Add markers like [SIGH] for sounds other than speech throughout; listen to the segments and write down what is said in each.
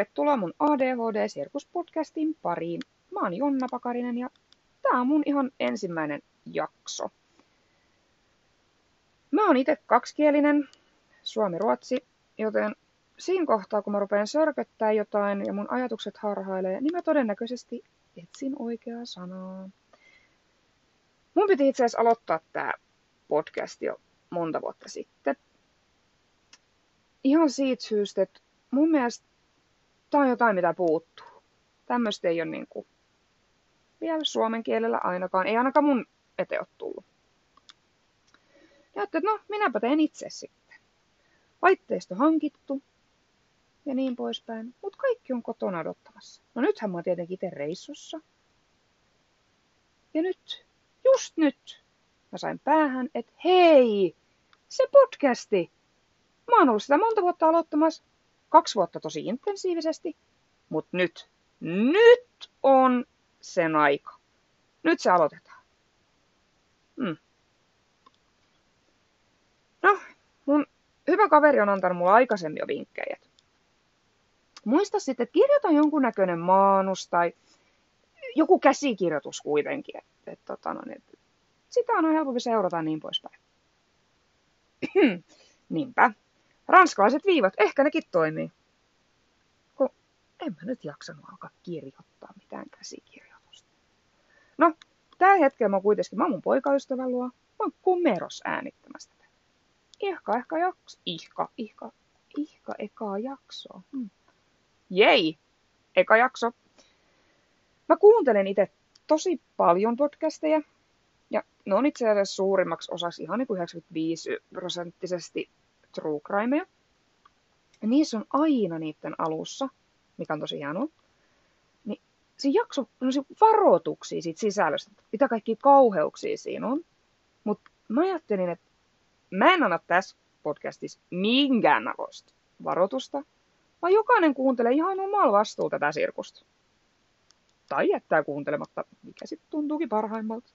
Tervetuloa mun ADHD Sirkus podcastin pariin. Mä oon Jonna Pakarinen ja tää on mun ihan ensimmäinen jakso. Mä oon itse kaksikielinen, suomi-ruotsi, joten siinä kohtaa kun mä rupean sörköttää jotain ja mun ajatukset harhailee, niin mä todennäköisesti etsin oikeaa sanaa. Mun piti itse asiassa aloittaa tää podcast jo monta vuotta sitten. Ihan siitä syystä, että mun mielestä tää on jotain, mitä puuttuu. Tämmöistä ei ole niin kuin vielä suomen kielellä ainakaan. Ei ainakaan mun eteen ole tullut. Ja että no, minäpä teen itse sitten. Laitteisto hankittu ja niin poispäin. Mutta kaikki on kotona odottamassa. No nythän mä oon tietenkin itse reissussa. Ja nyt, just nyt, mä sain päähän, että hei, se podcasti. Mä oon ollut sitä monta vuotta aloittamassa kaksi vuotta tosi intensiivisesti, mutta nyt, nyt on sen aika. Nyt se aloitetaan. Hmm. No, mun hyvä kaveri on antanut mulle aikaisemmin jo vinkkejä. Muista sitten, että kirjoita jonkunnäköinen maanus tai joku käsikirjoitus kuitenkin. Että, että, tota, no, että sitä on helpompi seurata niin poispäin. [CLEARS THROAT] Niinpä. Ranskalaiset viivat, ehkä nekin toimii. Kun en mä nyt jaksanut alkaa kirjoittaa mitään käsikirjoitusta. No, tällä hetkellä mä kuitenkin, mä mun poikaystävän luo, mä oon kumeros äänittämästä. Ihka, ehkä jakso, ihka, ihka, ihka, eka jakso. Hmm. Jei, eka jakso. Mä kuuntelen itse tosi paljon podcasteja, ja ne on itse asiassa suurimmaksi osaksi ihan niin kuin 95 prosenttisesti true crimeja. Ja niissä on aina niiden alussa, mikä on tosi hienoa, niin se jakso on se varoituksia siitä sisällöstä, mitä kaikki kauheuksia siinä on. Mutta mä ajattelin, että mä en anna tässä podcastissa minkäänlaista varoitusta, vaan jokainen kuuntelee ihan omalla vastuulla tätä sirkusta. Tai jättää kuuntelematta, mikä sitten tuntuukin parhaimmalta.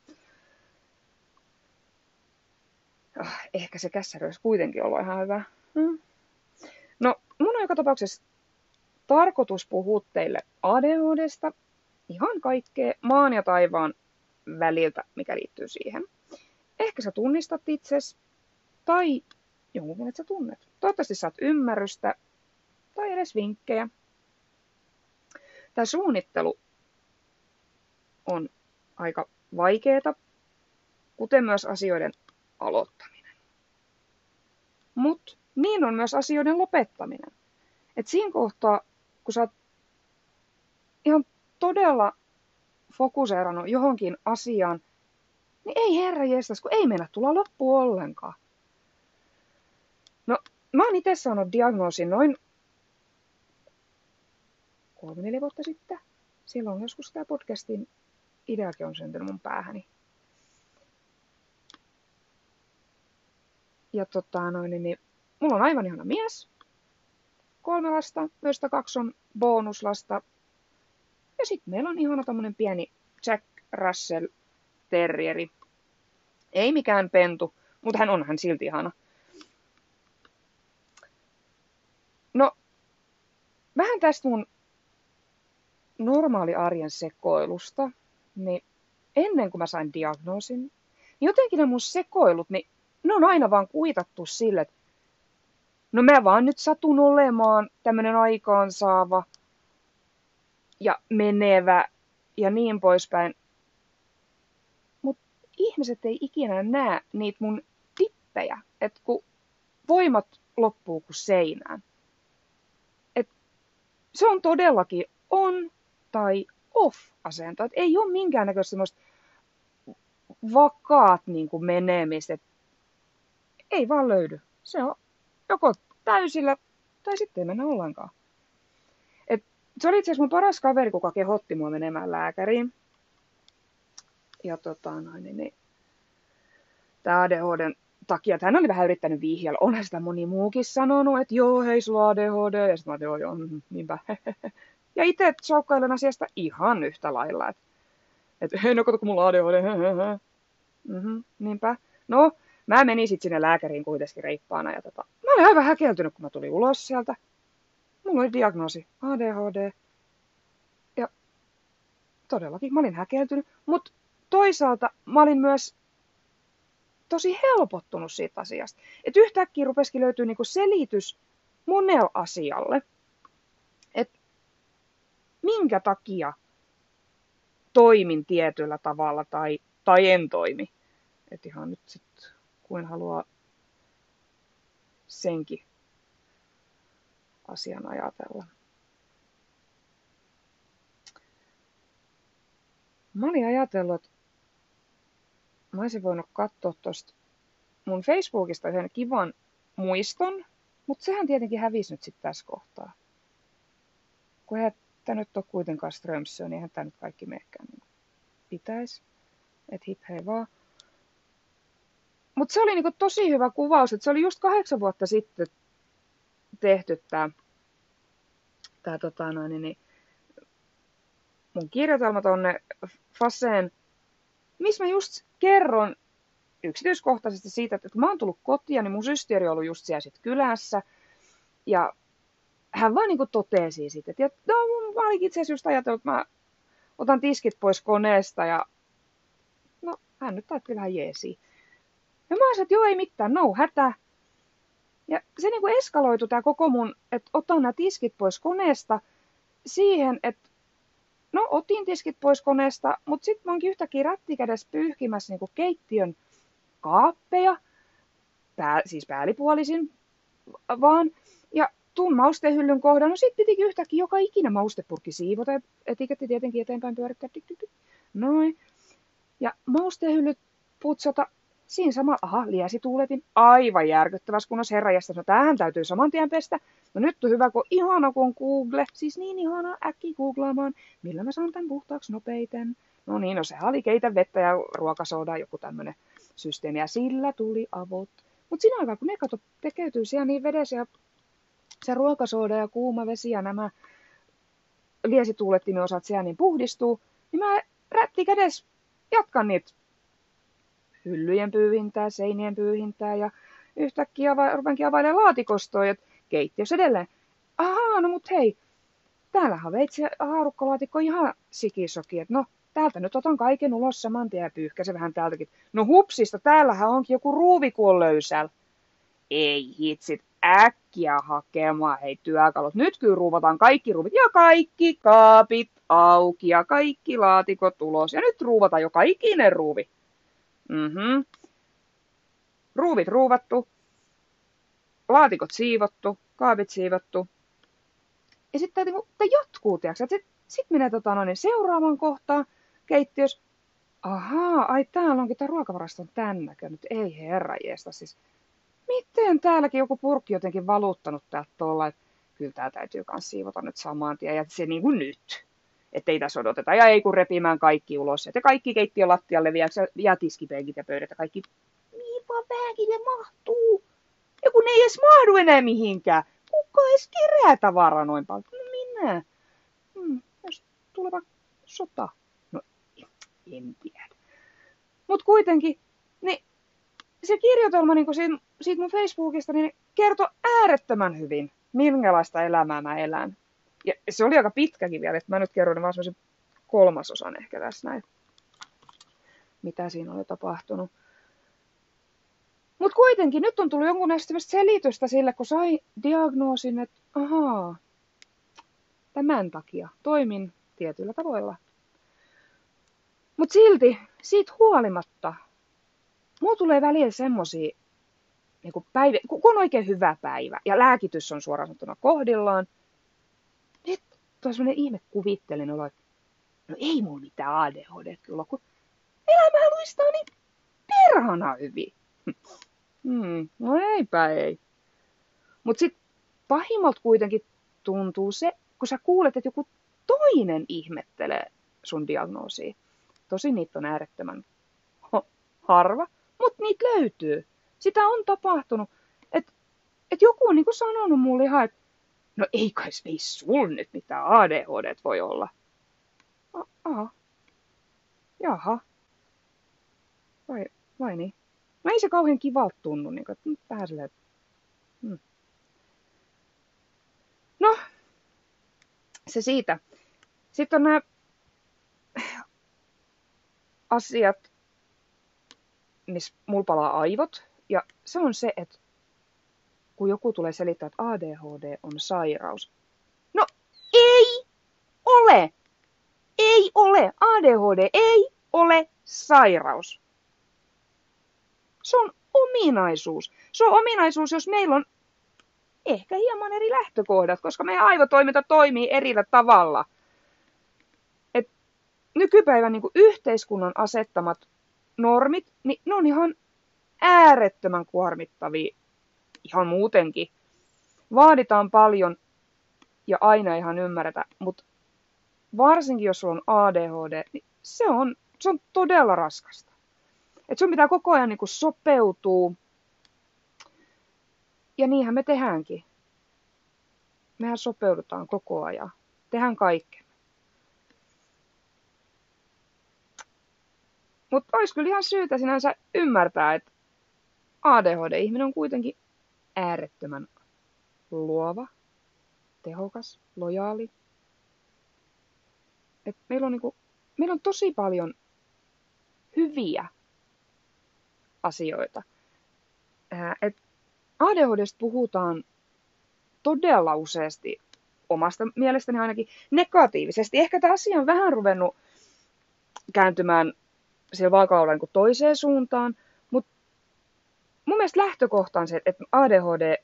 Ah, ehkä se kässäri olisi kuitenkin ollut ihan hyvä. Hmm. No, mun on joka tapauksessa tarkoitus puhua teille ADHDsta, ihan kaikkea maan ja taivaan väliltä, mikä liittyy siihen. Ehkä sä tunnistat itses, tai jonkun, kenet sä tunnet. Toivottavasti saat ymmärrystä, tai edes vinkkejä. Tämä suunnittelu on aika vaikeeta, kuten myös asioiden aloittaminen. Mutta niin on myös asioiden lopettaminen. Et siinä kohtaa, kun sä oot ihan todella fokuseerannut johonkin asiaan, niin ei herra jestas, kun ei mennä tulla loppuun ollenkaan. No, mä oon itse saanut diagnoosin noin kolme, neljä vuotta sitten. Silloin joskus tämä podcastin ideakin on syntynyt mun päähäni. Ja tota, noin, niin, niin, mulla on aivan ihana mies. Kolme lasta, joista kaksi on bonuslasta. Ja sitten meillä on ihana tämmönen pieni Jack Russell terrieri. Ei mikään pentu, mutta hän on hän silti ihana. No, vähän tästä mun normaali arjen sekoilusta, niin ennen kuin mä sain diagnoosin, niin jotenkin ne mun sekoilut, niin ne on aina vaan kuitattu sille, että no mä vaan nyt satun olemaan tämmönen aikaansaava ja menevä ja niin poispäin. Mutta ihmiset ei ikinä näe niitä mun tippejä, että kun voimat loppuu kuin seinään. Et se on todellakin on tai off-asento. Et ei ole minkäännäköistä semmoista vakaat niin menemistä, että ei vaan löydy. Se on joko täysillä tai sitten ei mennä ollenkaan. Et se oli itse asiassa mun paras kaveri, kuka kehotti mua menemään lääkäriin. Ja tota, noin, niin, niin. tämä ADHDn takia, että hän oli vähän yrittänyt vihjalla. Onhan sitä moni muukin sanonut, että joo, hei, sulla ADHD. Ja sitten mä joo, joo, mm, niinpä. [LAUGHS] ja itse shoukkailen asiasta ihan yhtä lailla. Että et, hei, no kato, kun mulla on ADHD. [LAUGHS] Mm-hmm, niinpä. No, mä menin sitten sinne lääkäriin kuitenkin reippaana ja tota, mä olin aivan häkeltynyt, kun mä tulin ulos sieltä. Mulla oli diagnoosi ADHD. Ja todellakin mä olin häkeltynyt, mutta toisaalta mä olin myös tosi helpottunut siitä asiasta. Että yhtäkkiä rupesikin löytyä niinku selitys monella asialle. Että minkä takia toimin tietyllä tavalla tai, tai en toimi. Että ihan nyt sitten, kuin haluaa senkin asian ajatella. Mä olin ajatellut, että mä olisin voinut katsoa tuosta mun Facebookista sen kivan muiston, mutta sehän tietenkin hävisi nyt sitten tässä kohtaa. Kun eihän tämä nyt ole kuitenkaan Strömsö, niin eihän tämä nyt kaikki meekään niin pitäisi. Että hip hei vaan. Mutta se oli niinku tosi hyvä kuvaus, että se oli just kahdeksan vuotta sitten tehty tämä tää, tota noin, niin, mun kirjoitelma tonne Faseen, missä mä just kerron yksityiskohtaisesti siitä, että kun mä oon tullut kotiin, niin mun systeeri on ollut just siellä sit kylässä. Ja hän vaan niin totesi sitten, että no, mä olin itse asiassa just ajatellut, että mä otan tiskit pois koneesta ja no, hän nyt ajatteli vähän jeesi. Ja mä että joo, ei mitään, no hätä. Ja se niin kuin eskaloitu tämä koko mun, että otan nämä tiskit pois koneesta siihen, että no otin tiskit pois koneesta, mutta sitten mä oonkin yhtäkkiä rättikädessä pyyhkimässä niin kuin keittiön kaappeja, pää, siis päällipuolisin vaan, ja tuun maustehyllyn kohdan, no sit pitikin yhtäkkiä joka ikinen maustepurkki siivota, etiketti tietenkin eteenpäin pyörittää, noin. Ja maustehyllyt putsata, Siinä sama, aha, liesituuletin, aivan järkyttävässä kunnossa herrajasta. No tämähän täytyy saman tien pestä. No nyt on hyvä, kun ihana kun on Google, siis niin ihana äkki googlaamaan, millä mä saan tämän puhtaaksi nopeiten. No niin, no sehän oli keitä vettä ja ruokasooda, joku tämmönen systeemi, ja sillä tuli avot. Mutta siinä aikaa, kun ne kato, tekeytyy siellä niin vedessä ja se ruokasooda ja kuuma vesi ja nämä liesituulettimen osat siellä niin puhdistuu, niin mä rätti kädessä jatkan niitä hyllyjen pyyhintää, seinien pyyhintää ja yhtäkkiä ava- rupenkin availemaan laatikostoa, että keittiössä edelleen. Ahaa, no mut hei, täällähän veitsi haarukkalaatikko ihan sikisoki, että no täältä nyt otan kaiken ulos saman tien ja pyyhkäse vähän täältäkin. No hupsista, täällähän onkin joku ruuvi, löysällä. Ei hitsit, äkkiä hakemaan hei työkalut. Nyt kyllä ruuvataan kaikki ruuvit ja kaikki kaapit auki ja kaikki laatikot ulos. Ja nyt ruuvataan joka ikinen ruuvi. Mhm. Ruuvit ruuvattu, laatikot siivottu, kaapit siivottu. Ja sitten tämä jatkuu, tiedätkö? Sitten sit menee tota, no, niin seuraavaan kohtaan keittiössä. Ahaa, ai täällä onkin tämä ruokavarasto on tän näköinen. Ei herra jeesta, siis miten täälläkin joku purkki jotenkin valuttanut täältä tuolla, että kyllä tämä täytyy myös siivota nyt samaan tien, ja se niin kuin nyt että ei tässä odoteta. Ja ei kun repimään kaikki ulos. Että kaikki keittiön lattialle viedään ja tiskipenkit ja pöydät ja kaikki. Niin vaan vähänkin mahtuu. Ja kun ne ei edes mahdu enää mihinkään. Kuka edes kerää tavaraa noin paljon? No minä. Hmm, jos tuleva sota. No en tiedä. Mut kuitenkin, niin se kirjoitelma niin siitä, siitä mun Facebookista niin kertoi äärettömän hyvin, minkälaista elämää mä elän. Ja se oli aika pitkäkin vielä, että mä nyt kerron vaan semmoisen kolmasosan ehkä tässä näin, mitä siinä oli tapahtunut. Mutta kuitenkin nyt on tullut jonkun selitystä sille, kun sai diagnoosin, että ahaa, tämän takia toimin tietyillä tavoilla. Mutta silti, siitä huolimatta, mulla tulee välillä semmosia, niin päivä, kun on oikein hyvä päivä ja lääkitys on suoraan sanottuna kohdillaan, tuo semmoinen ihme kuvittelin olo, että no ei mulla mitään ADHD kyllä, kun elämä luistaa niin perhana hyvin. Hmm, no eipä ei. Mut sit pahimmalta kuitenkin tuntuu se, kun sä kuulet, että joku toinen ihmettelee sun diagnoosia. Tosi niitä on äärettömän [LAUGHS] harva, mutta niitä löytyy. Sitä on tapahtunut. Että et joku on niinku sanonut mulle ihan, että No ei kai ei sul nyt mitään ADHD voi olla. Aha. Jaha. Vai, vai niin? No ei se kauhean kivalta tunnu, niin kuin, vähän silleen, hmm. No, se siitä. Sitten on nämä asiat, missä mulla palaa aivot. Ja se on se, että kun joku tulee selittää, että ADHD on sairaus. No ei ole! Ei ole! ADHD ei ole sairaus. Se on ominaisuus. Se on ominaisuus, jos meillä on ehkä hieman eri lähtökohdat, koska meidän aivotoiminta toimii erillä tavalla. Et nykypäivän niin yhteiskunnan asettamat normit, niin ne on ihan äärettömän kuormittavia ihan muutenkin. Vaaditaan paljon ja aina ihan ymmärretä, mutta varsinkin jos sulla on ADHD, niin se on, se on todella raskasta. Et sun pitää koko ajan niin sopeutua. Ja niinhän me tehdäänkin. Mehän sopeudutaan koko ajan. Tehdään kaikkea. Mutta olisi kyllä ihan syytä sinänsä ymmärtää, että ADHD-ihminen on kuitenkin äärettömän luova, tehokas, lojaali. Et meillä, on niinku, meillä on tosi paljon hyviä asioita. Et ADHDsta puhutaan todella useasti omasta mielestäni ainakin negatiivisesti. Ehkä tämä asia on vähän ruvennut kääntymään siellä vaakalaudalla niin toiseen suuntaan, mun mielestä lähtökohta on se, että ADHD,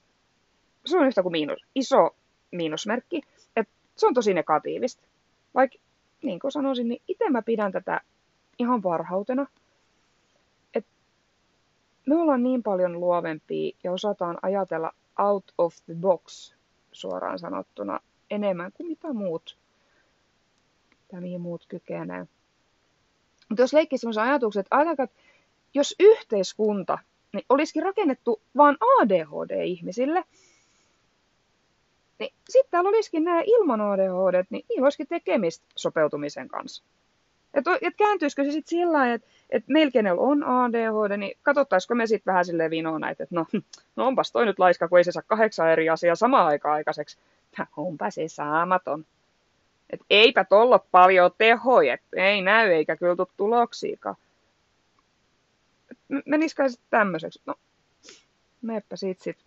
se on yhtä kuin miinus, iso miinusmerkki, että se on tosi negatiivista. Vaikka niin kuin sanoisin, niin itse mä pidän tätä ihan varhautena. että me ollaan niin paljon luovempia ja osataan ajatella out of the box suoraan sanottuna enemmän kuin mitä muut, tai mihin muut kykenee. Mutta jos leikkii sellaisen ajatuksen, että ajatelkaa, että jos yhteiskunta niin olisikin rakennettu vain ADHD-ihmisille, niin sitten täällä olisikin nämä ilman ADHD, niin niillä olisikin tekemistä sopeutumisen kanssa. Että et kääntyisikö se sitten sillä lailla, että et meillä kenellä on ADHD, niin katsottaisiko me sitten vähän silleen vinoa näitä, että no, [LAUGHS] no onpas toi nyt laiska, kun ei se saa kahdeksan eri asiaa samaan aikaan aikaiseksi. Onpa se saamaton. Et eipä tolla paljon tehoja, että ei näy eikä kyllä tule tuloksiakaan. Menisikö sitten tämmöiseksi? No, meepä siitä sitten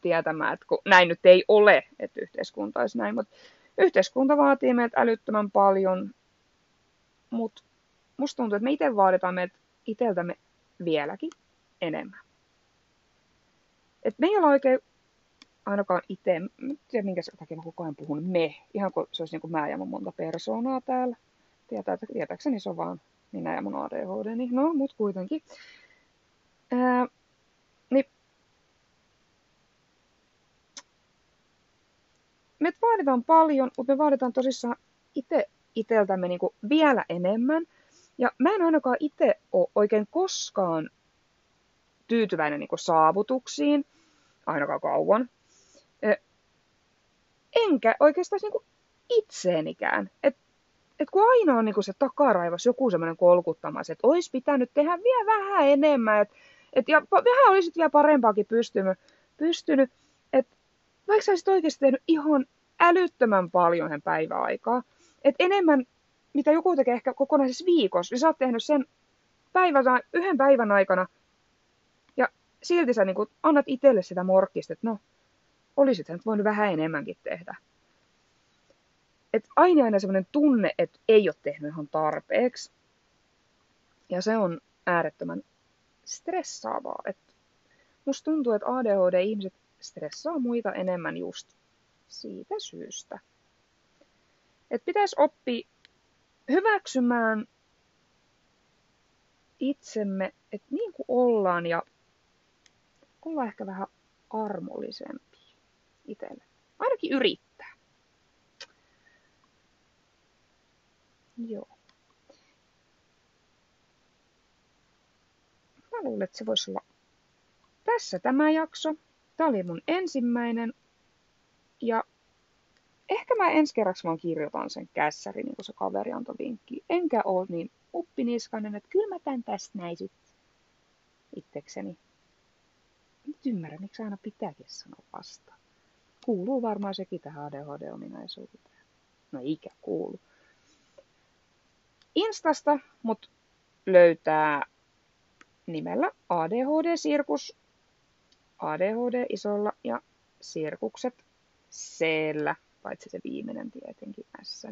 tietämään, että kun näin nyt ei ole, että yhteiskunta olisi näin, mutta yhteiskunta vaatii meiltä älyttömän paljon, mutta musta tuntuu, että me itse vaaditaan meiltä itseltämme vieläkin enemmän. Et me ei olla oikein ainakaan itse, en tiedä minkä takia mä koko ajan puhun me, ihan kuin se olisi niin kuin mä ja mun monta persoonaa täällä. Tietää, tietääkseni se on vaan minä ja mun ADHD, niin no, mut kuitenkin. Ää, niin me vaaditaan paljon, mutta me vaaditaan tosissaan itse iteltämme niin kuin vielä enemmän. Ja mä en ainakaan itse ole oikein koskaan tyytyväinen niin kuin saavutuksiin, ainakaan kauan enkä oikeastaan niin itseenikään. Et, et kun aina on niin se takaraivas joku semmoinen kolkuttamassa, että olisi pitänyt tehdä vielä vähän enemmän, et, et, ja vähän olisit vielä parempaakin pystynyt, pystynyt että vaikka sä olisit oikeasti tehnyt ihan älyttömän paljon sen päiväaikaa, että enemmän, mitä joku tekee ehkä kokonaisessa viikossa, niin sä oot tehnyt sen päivän, yhden päivän aikana, ja silti sä niin annat itselle sitä morkkista, että no, olisit nyt voinut vähän enemmänkin tehdä. Et aina aina semmoinen tunne, että ei ole tehnyt ihan tarpeeksi. Ja se on äärettömän stressaavaa. Et musta tuntuu, että ADHD-ihmiset stressaa muita enemmän just siitä syystä. Että pitäisi oppia hyväksymään itsemme, että niin kuin ollaan ja olla ehkä vähän armollisempi itselle. Ainakin yrittää. Joo. Mä luulen, että se voisi olla tässä tämä jakso. Tämä oli mun ensimmäinen. Ja ehkä mä ensi kerraksi vaan kirjoitan sen kässäri, niin kuin se kaveri antoi vinkki. Enkä ole niin uppiniskainen, että kyllä mä tän tästä näin itsekseni. Nyt ymmärrän, miksi aina pitääkin sanoa vastaan. kuuluu varmaan sekin tähän ADHD-ominaisuuteen. No ikä kuulu. Instasta mut löytää nimellä ADHD-sirkus, ADHD isolla ja sirkukset c paitsi se viimeinen tietenkin s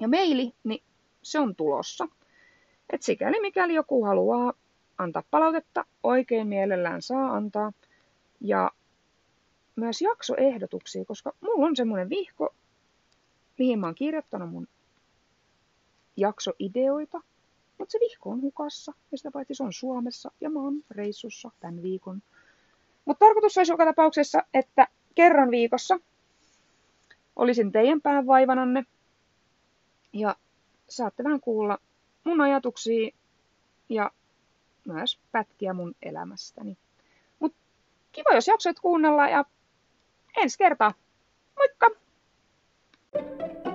Ja maili, niin se on tulossa. Et sikäli mikäli joku haluaa antaa palautetta, oikein mielellään saa antaa. Ja myös jaksoehdotuksia, koska mulla on semmoinen vihko, mihin mä oon kirjoittanut mun jaksoideoita, mutta se vihko on hukassa, ja sitä paitsi se on Suomessa, ja mä oon reissussa tämän viikon. Mutta tarkoitus olisi joka tapauksessa, että kerran viikossa olisin teidän vaivananne, ja saatte vähän kuulla mun ajatuksia ja myös pätkiä mun elämästäni. Mut kiva, jos jaksoit kuunnella ja ensi kertaa. Moikka! thank you